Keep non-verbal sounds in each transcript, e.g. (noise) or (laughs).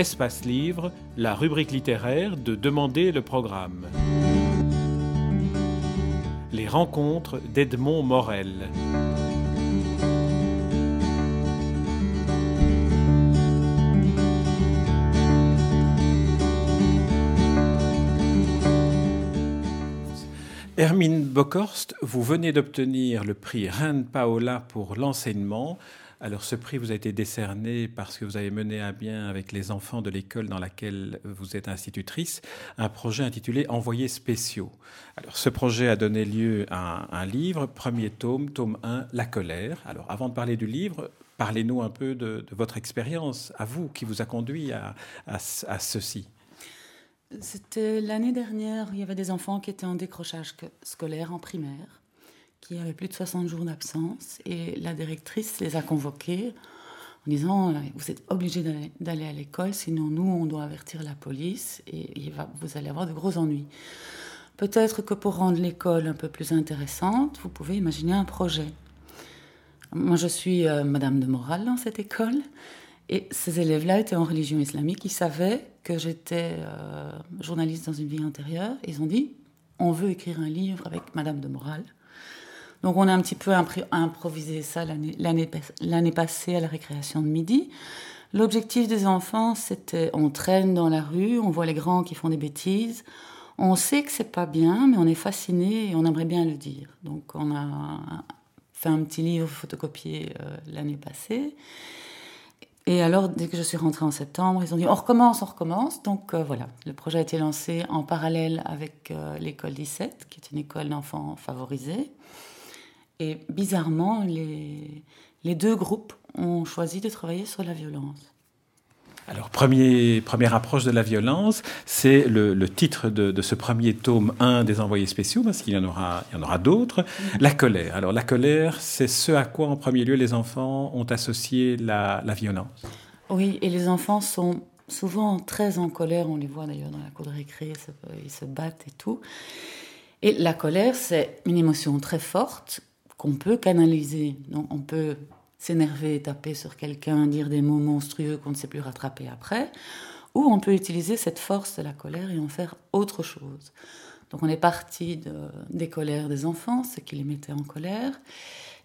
Espace Livre, la rubrique littéraire de Demander le programme. Les rencontres d'Edmond Morel. Hermine Bockhorst, vous venez d'obtenir le prix Reine Paola pour l'enseignement. Alors ce prix vous a été décerné parce que vous avez mené à bien avec les enfants de l'école dans laquelle vous êtes institutrice un projet intitulé Envoyés spéciaux. Alors ce projet a donné lieu à un, livre, premier tome, tome 1, La colère. Alors avant de parler du livre, parlez-nous un peu de, votre expérience, à vous, qui vous a conduit à, à ceci. C'était l'année dernière, il y avait des enfants qui étaient en décrochage scolaire en primaire, qui avaient plus de 60 jours d'absence, et la directrice les a convoqués en disant euh, Vous êtes obligés d'aller à l'école, sinon nous, on doit avertir la police, et vous allez avoir de gros ennuis. Peut-être que pour rendre l'école un peu plus intéressante, vous pouvez imaginer un projet. Moi, je suis euh, Madame de Morale dans cette école, et ces élèves-là étaient en religion islamique. Ils savaient que j'étais euh, journaliste dans une vie antérieure. Ils ont dit on veut écrire un livre avec Madame de Morale. Donc on a un petit peu improvisé ça l'année passée à la récréation de midi. L'objectif des enfants, c'était on traîne dans la rue, on voit les grands qui font des bêtises. On sait que c'est pas bien, mais on est fasciné et on aimerait bien le dire. Donc on a fait un petit livre photocopié euh, l'année passée. Et alors, dès que je suis rentrée en septembre, ils ont dit on recommence, on recommence. Donc euh, voilà, le projet a été lancé en parallèle avec euh, l'école 17, qui est une école d'enfants favorisés. Et bizarrement, les, les deux groupes ont choisi de travailler sur la violence. Alors, premier, première approche de la violence, c'est le, titre de, ce premier tome 1 des envoyés spéciaux, parce qu'il y en aura, il y en aura d'autres. Mm-hmm. La colère. Alors, la colère, c'est ce à quoi, en premier lieu, les enfants ont associé la, violence. Oui, et les enfants sont souvent très en colère. On les voit d'ailleurs dans la cour de récré, ils se battent et tout. Et la colère, c'est une émotion très forte qu'on peut canaliser. Donc, on peut s'énerver, taper sur quelqu'un, dire des mots monstrueux qu'on ne sait plus rattraper après, ou on peut utiliser cette force de la colère et en faire autre chose. Donc on est parti de, des colères des enfants, ce qui les mettait en colère,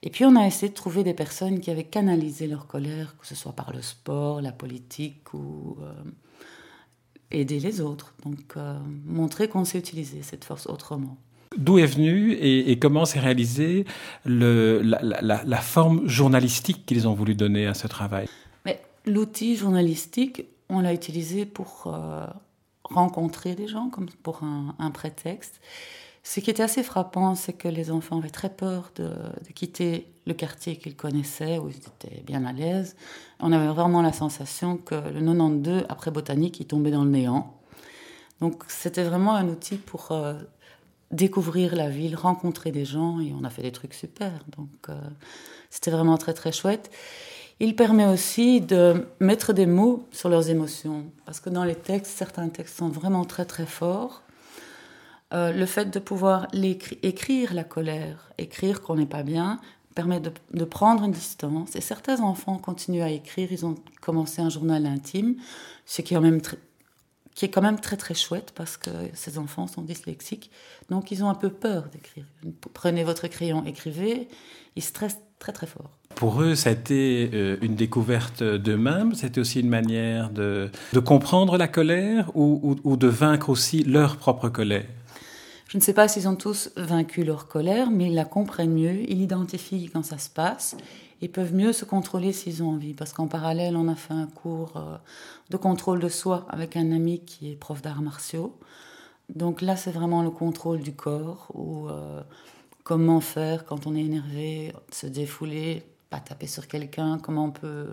et puis on a essayé de trouver des personnes qui avaient canalisé leur colère, que ce soit par le sport, la politique ou euh, aider les autres. Donc euh, montrer qu'on sait utiliser cette force autrement. D'où est venue et, comment s'est réalisée la, forme journalistique qu'ils ont voulu donner à ce travail l'outil journalistique, on l'a utilisé pour euh, rencontrer des gens, comme pour un, prétexte. Ce qui était assez frappant, c'est que les enfants avaient très peur de, quitter le quartier qu'ils connaissaient, où ils étaient bien à l'aise. On avait vraiment la sensation que le 92, après botanique, il tombait dans le néant. Donc c'était vraiment un outil pour euh, découvrir la ville, rencontrer des gens, et on a fait des trucs super. Donc euh, c'était vraiment très très chouette. Il permet aussi de mettre des mots sur leurs émotions, parce que dans les textes, certains textes sont vraiment très très forts. Euh, le fait de pouvoir écrire la colère, écrire qu'on n'est pas bien, permet de, prendre une distance. Et certains enfants continuent à écrire, ils ont commencé un journal intime, ce qui est quand même qui est quand même très très chouette parce que ces enfants sont dyslexiques, donc ils ont un peu peur d'écrire. Prenez votre crayon, écrivez, ils stressent très très fort. Pour eux, ça a été euh, une découverte d'eux-mêmes, c'était aussi une manière de, de, comprendre la colère ou, ou, de vaincre aussi leur propre colère? Je ne sais pas s'ils ont tous vaincu leur colère, mais ils la comprennent mieux, ils identifient quand ça se passe ils peuvent mieux se contrôler s'ils ont envie. Parce qu'en parallèle, on a fait un cours euh, de contrôle de soi avec un ami qui est prof d'arts martiaux. Donc là, c'est vraiment le contrôle du corps ou euh, comment faire quand on est énervé, se défouler, pas taper sur quelqu'un, comment on peut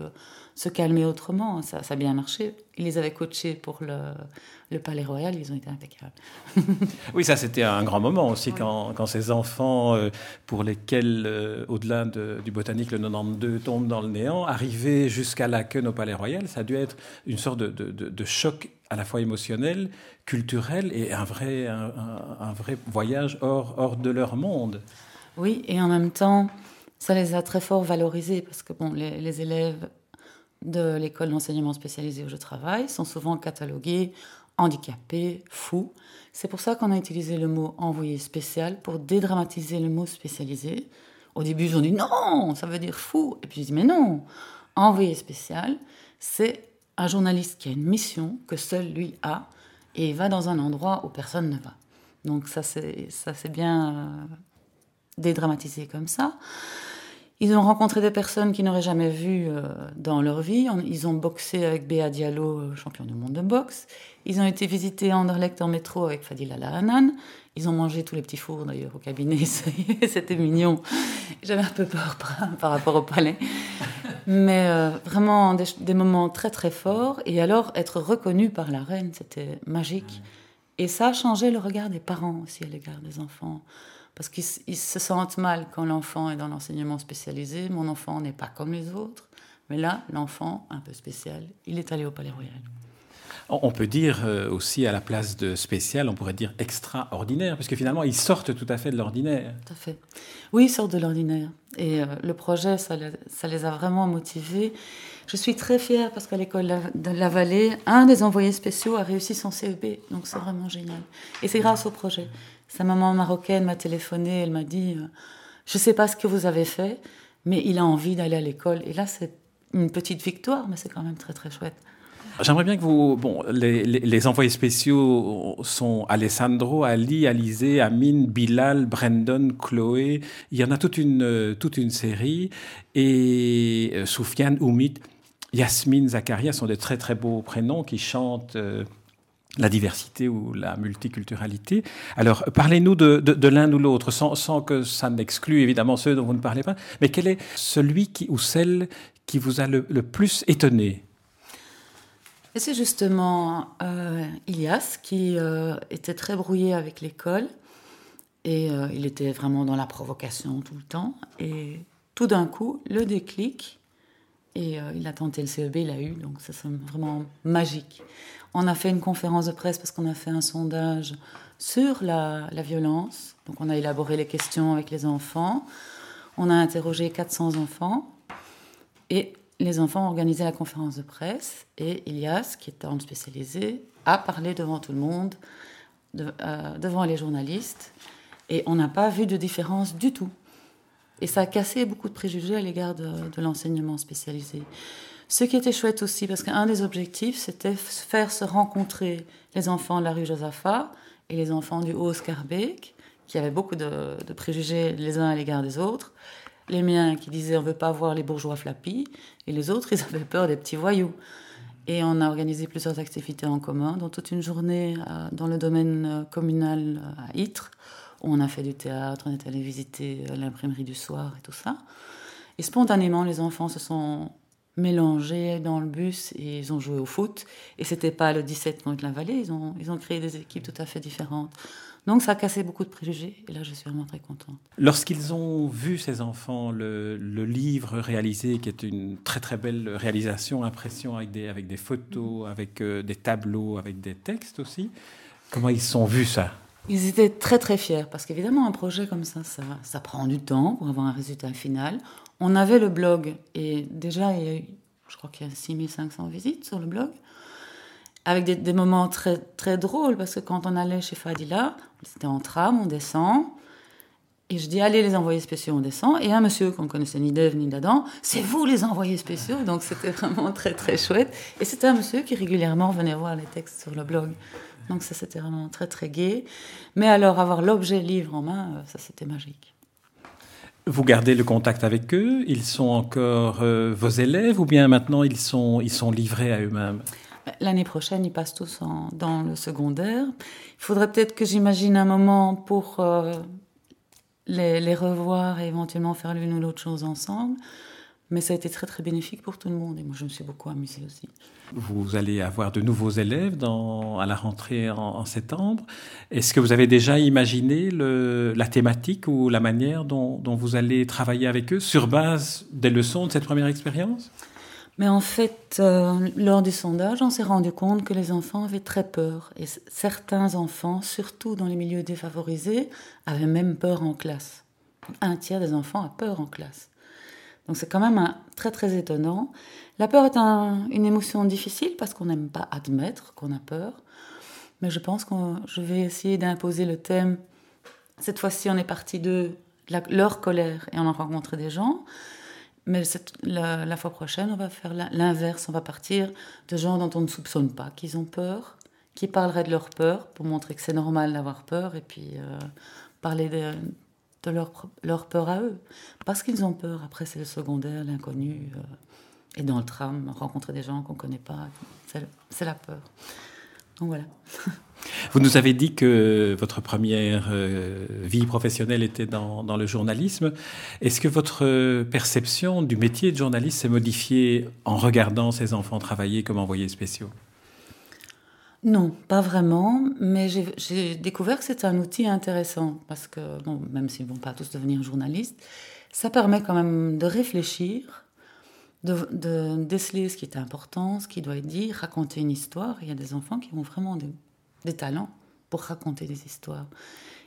se calmer autrement. Ça, ça a bien marché. Ils les avaient coachés pour le, le Palais Royal, ils ont été impeccables. (laughs) oui, ça c'était un grand moment aussi quand, quand, ces enfants, euh, pour lesquels, euh, au-delà du botanique, le 92 tombe dans le néant, arrivaient jusqu'à la queue au Palais Royal, ça a dû être une sorte de, de, de choc à la fois émotionnel, culturel et un vrai, un, un vrai voyage hors, hors de leur monde. Oui, et en même temps, ça les a très fort valorisés parce que bon, les, élèves de l'école d'enseignement spécialisé où je travaille sont souvent catalogués handicapés, fous. C'est pour ça qu'on a utilisé le mot envoyé spécial pour dédramatiser le mot spécialisé. Au début, ils ont dit non, ça veut dire fou. Et puis j'ai dit mais non, envoyé spécial, c'est un journaliste qui a une mission que seul lui a et va dans un endroit où personne ne va. Donc ça c'est bien euh, dédramatisé comme ça. Ils ont rencontré des personnes qu'ils n'auraient jamais vues euh, dans leur vie. Ils ont boxé avec Béa Diallo, euh, champion du monde de boxe. Ils ont été visités Anderlecht en métro avec Fadila Lahanan. Ils ont mangé tous les petits fours d'ailleurs au cabinet. (laughs) C'était mignon. J'avais un peu peur par, rapport au palais. Mais euh, vraiment des, moments très très forts. Et alors être reconnu par la reine, c'était magique. Et ça a changé le regard des parents aussi à l'égard des enfants parce qu'ils se sentent mal quand l'enfant est dans l'enseignement spécialisé. Mon enfant n'est pas comme les autres, mais là, l'enfant, un peu spécial, il est allé au Palais Royal. On peut dire euh, aussi à la place de spécial, on pourrait dire extraordinaire, puisque finalement, ils sortent tout à fait de l'ordinaire. Tout à fait. Oui, ils sortent de l'ordinaire. Et euh, le projet, ça, les a vraiment motivés. Je suis très fière parce qu'à l'école de la Vallée, un des envoyés spéciaux a réussi son CEB. Donc c'est vraiment génial. Et c'est grâce au projet. Sa maman marocaine m'a téléphoné, elle m'a dit euh, Je ne sais pas ce que vous avez fait, mais il a envie d'aller à l'école. Et là, c'est une petite victoire, mais c'est quand même très très chouette. J'aimerais bien que vous. Bon, les, envoyés spéciaux sont Alessandro, Ali, Alizé, Amine, Bilal, Brandon, Chloé. Il y en a toute une, euh, toute une série. Et euh, Soufiane, Oumit, Yasmine, Zakaria sont des très très beaux prénoms qui chantent la diversité ou la multiculturalité. Alors, parlez-nous de, l'un ou l'autre, sans, que ça n'exclue évidemment ceux dont vous ne parlez pas, mais quel est celui qui, ou celle qui vous a le, plus étonné? C'est justement euh, Ilias qui euh, était très brouillé avec l'école et euh, il était vraiment dans la provocation tout le temps. Et tout d'un coup, le déclic, et il a tenté le CEB, il l'a eu, donc ça c'est vraiment magique. On a fait une conférence de presse parce qu'on a fait un sondage sur la, violence. Donc on a élaboré les questions avec les enfants. On a interrogé 400 enfants. Et les enfants ont organisé la conférence de presse. Et Ilias, qui est homme spécialisé, a parlé devant tout le monde, euh, devant les journalistes. Et on n'a pas vu de différence du tout. Et ça a cassé beaucoup de préjugés à l'égard de l'enseignement spécialisé. Ce qui était chouette aussi, parce qu'un des objectifs, c'était faire se rencontrer les enfants de la rue Josaphat et les enfants du Haut-Scarbeck, qui avaient beaucoup de, préjugés les uns à l'égard des autres. Les miens qui disaient on veut pas voir les bourgeois flappis, et les autres, (laughs) ils avaient peur des petits voyous. Et on a organisé plusieurs activités en commun, dont toute une journée euh, dans le domaine euh, communal euh, à Ytre, où on a fait du théâtre, on est allé visiter l'imprimerie du soir et tout ça. Et spontanément, les enfants se sont mélangés dans le bus et ils ont joué au foot. Et c'était pas le 17 contre la vallée, ils ont, ils ont créé des équipes tout à fait différentes. Donc ça a cassé beaucoup de préjugés et là je suis vraiment très contente. Lorsqu'ils ont vu ces enfants le, le, livre réalisé, qui est une très très belle réalisation, impression avec des, avec des photos, avec euh, des tableaux, avec des textes aussi, comment ils ont vu ça? Ils étaient très très fiers parce qu'évidemment un projet comme ça, ça, ça prend du temps pour avoir un résultat final. On avait le blog et déjà, il y a je crois qu'il y a 6500 visites sur le blog, avec des, moments très, très drôles parce que quand on allait chez Fadila, c'était en tram, on descend. Et je dis, allez, les envoyés spéciaux, on descend. Et un monsieur qu'on connaissait ni d'Ève ni d'Adam, c'est vous les envoyés spéciaux. Donc c'était vraiment très, très chouette. Et c'était un monsieur qui régulièrement venait voir les textes sur le blog. Donc ça, c'était vraiment très, très gai. Mais alors, avoir l'objet livre en main, euh, ça, c'était magique. Vous gardez le contact avec eux Ils sont encore euh, vos élèves ou bien maintenant ils sont, ils sont livrés à eux-mêmes? L'année prochaine, ils passent tous dans le secondaire. Il faudrait peut-être que j'imagine un moment pour euh, les, les, revoir et éventuellement faire l'une ou l'autre chose ensemble. Mais ça a été très très bénéfique pour tout le monde et moi je me suis beaucoup amusée aussi. Vous allez avoir de nouveaux élèves dans, à la rentrée en, septembre. Est-ce que vous avez déjà imaginé le, la thématique ou la manière dont, dont, vous allez travailler avec eux sur base des leçons de cette première expérience? Mais en fait, euh, lors du sondage, on s'est rendu compte que les enfants avaient très peur. Et certains enfants, surtout dans les milieux défavorisés, avaient même peur en classe. Un tiers des enfants a peur en classe. Donc c'est quand même très très étonnant. La peur est une émotion difficile parce qu'on n'aime pas admettre qu'on a peur. Mais je pense que je vais essayer d'imposer le thème. Cette fois-ci, on est parti de leur colère et on a rencontré des gens. Mais la, fois prochaine, on va faire l'inverse. On va partir de gens dont on ne soupçonne pas qu'ils ont peur, qui parleraient de leur peur pour montrer que c'est normal d'avoir peur et puis euh, parler de, de leur, leur, peur à eux. Parce qu'ils ont peur. Après, c'est le secondaire, l'inconnu. Euh, et dans le tram, rencontrer des gens qu'on ne connaît pas. C'est la peur. Donc voilà. (laughs) Vous nous avez dit que votre première euh, vie professionnelle était dans, dans le journalisme. Est-ce que votre perception du métier de journaliste s'est modifiée en regardant ces enfants travailler comme envoyés spéciaux? Non, pas vraiment, mais j'ai découvert que c'est un outil intéressant parce que, bon, même s'ils ne vont pas tous devenir journalistes, ça permet quand même de réfléchir, de, déceler ce qui est important, ce qui doit être dit, raconter une histoire. Il y a des enfants qui ont vraiment des, talents pour raconter des histoires.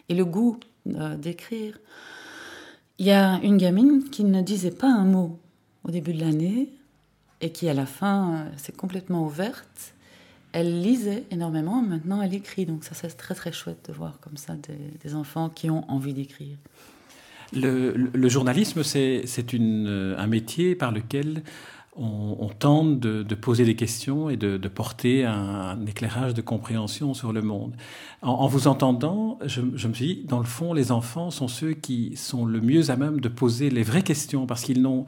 Et le goût euh, d'écrire. Il y a une gamine qui ne disait pas un mot au début de l'année et qui, à la fin, euh, s'est complètement ouverte elle lisait énormément, maintenant elle écrit. Donc ça, c'est très très chouette de voir comme ça des, enfants qui ont envie d'écrire. Le, journalisme, c'est euh, un métier par lequel on, tente de, poser des questions et de, porter un, éclairage de compréhension sur le monde. En, vous entendant, je, je, me suis dit, dans le fond, les enfants sont ceux qui sont le mieux à même de poser les vraies questions parce qu'ils n'ont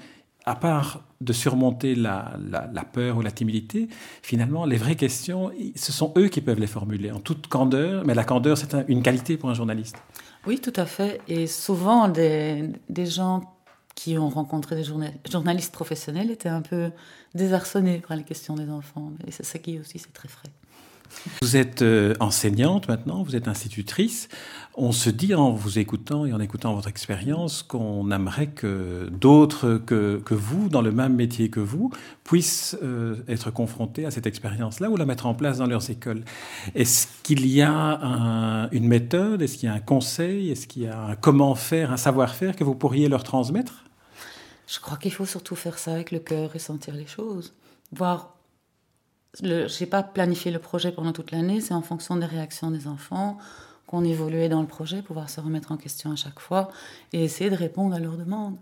à part de surmonter la, peur ou la timidité, finalement, les vraies questions, ce sont eux qui peuvent les formuler en toute candeur, mais la candeur, c'est une qualité pour un journaliste. Oui, tout à fait. Et souvent, des, gens qui ont rencontré des journalistes professionnels étaient un peu désarçonnés par les questions des enfants. Et c'est ça qui aussi, c'est très frais. Vous êtes euh, enseignante maintenant, vous êtes institutrice. On se dit en vous écoutant et en écoutant votre expérience qu'on aimerait que d'autres que, que, vous, dans le même métier que vous, puissent euh, être confrontés à cette expérience-là ou la mettre en place dans leurs écoles. Est-ce qu'il y a une méthode, est-ce qu'il y a un conseil, est-ce qu'il y a un comment faire, un savoir-faire que vous pourriez leur transmettre? Je crois qu'il faut surtout faire ça avec le cœur et sentir les choses. Voir je n'ai pas planifié le projet pendant toute l'année, c'est en fonction des réactions des enfants qu'on évoluait dans le projet, pouvoir se remettre en question à chaque fois et essayer de répondre à leurs demandes.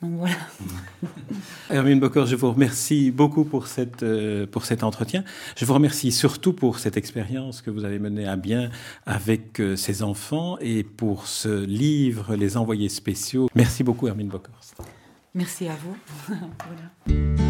Donc voilà. (laughs) Hermine Bocor, je vous remercie beaucoup pour, cette, euh, pour cet entretien. Je vous remercie surtout pour cette expérience que vous avez menée à bien avec euh, ces enfants et pour ce livre, Les Envoyés spéciaux. Merci beaucoup, Hermine Bocor. Merci à vous. (laughs) voilà.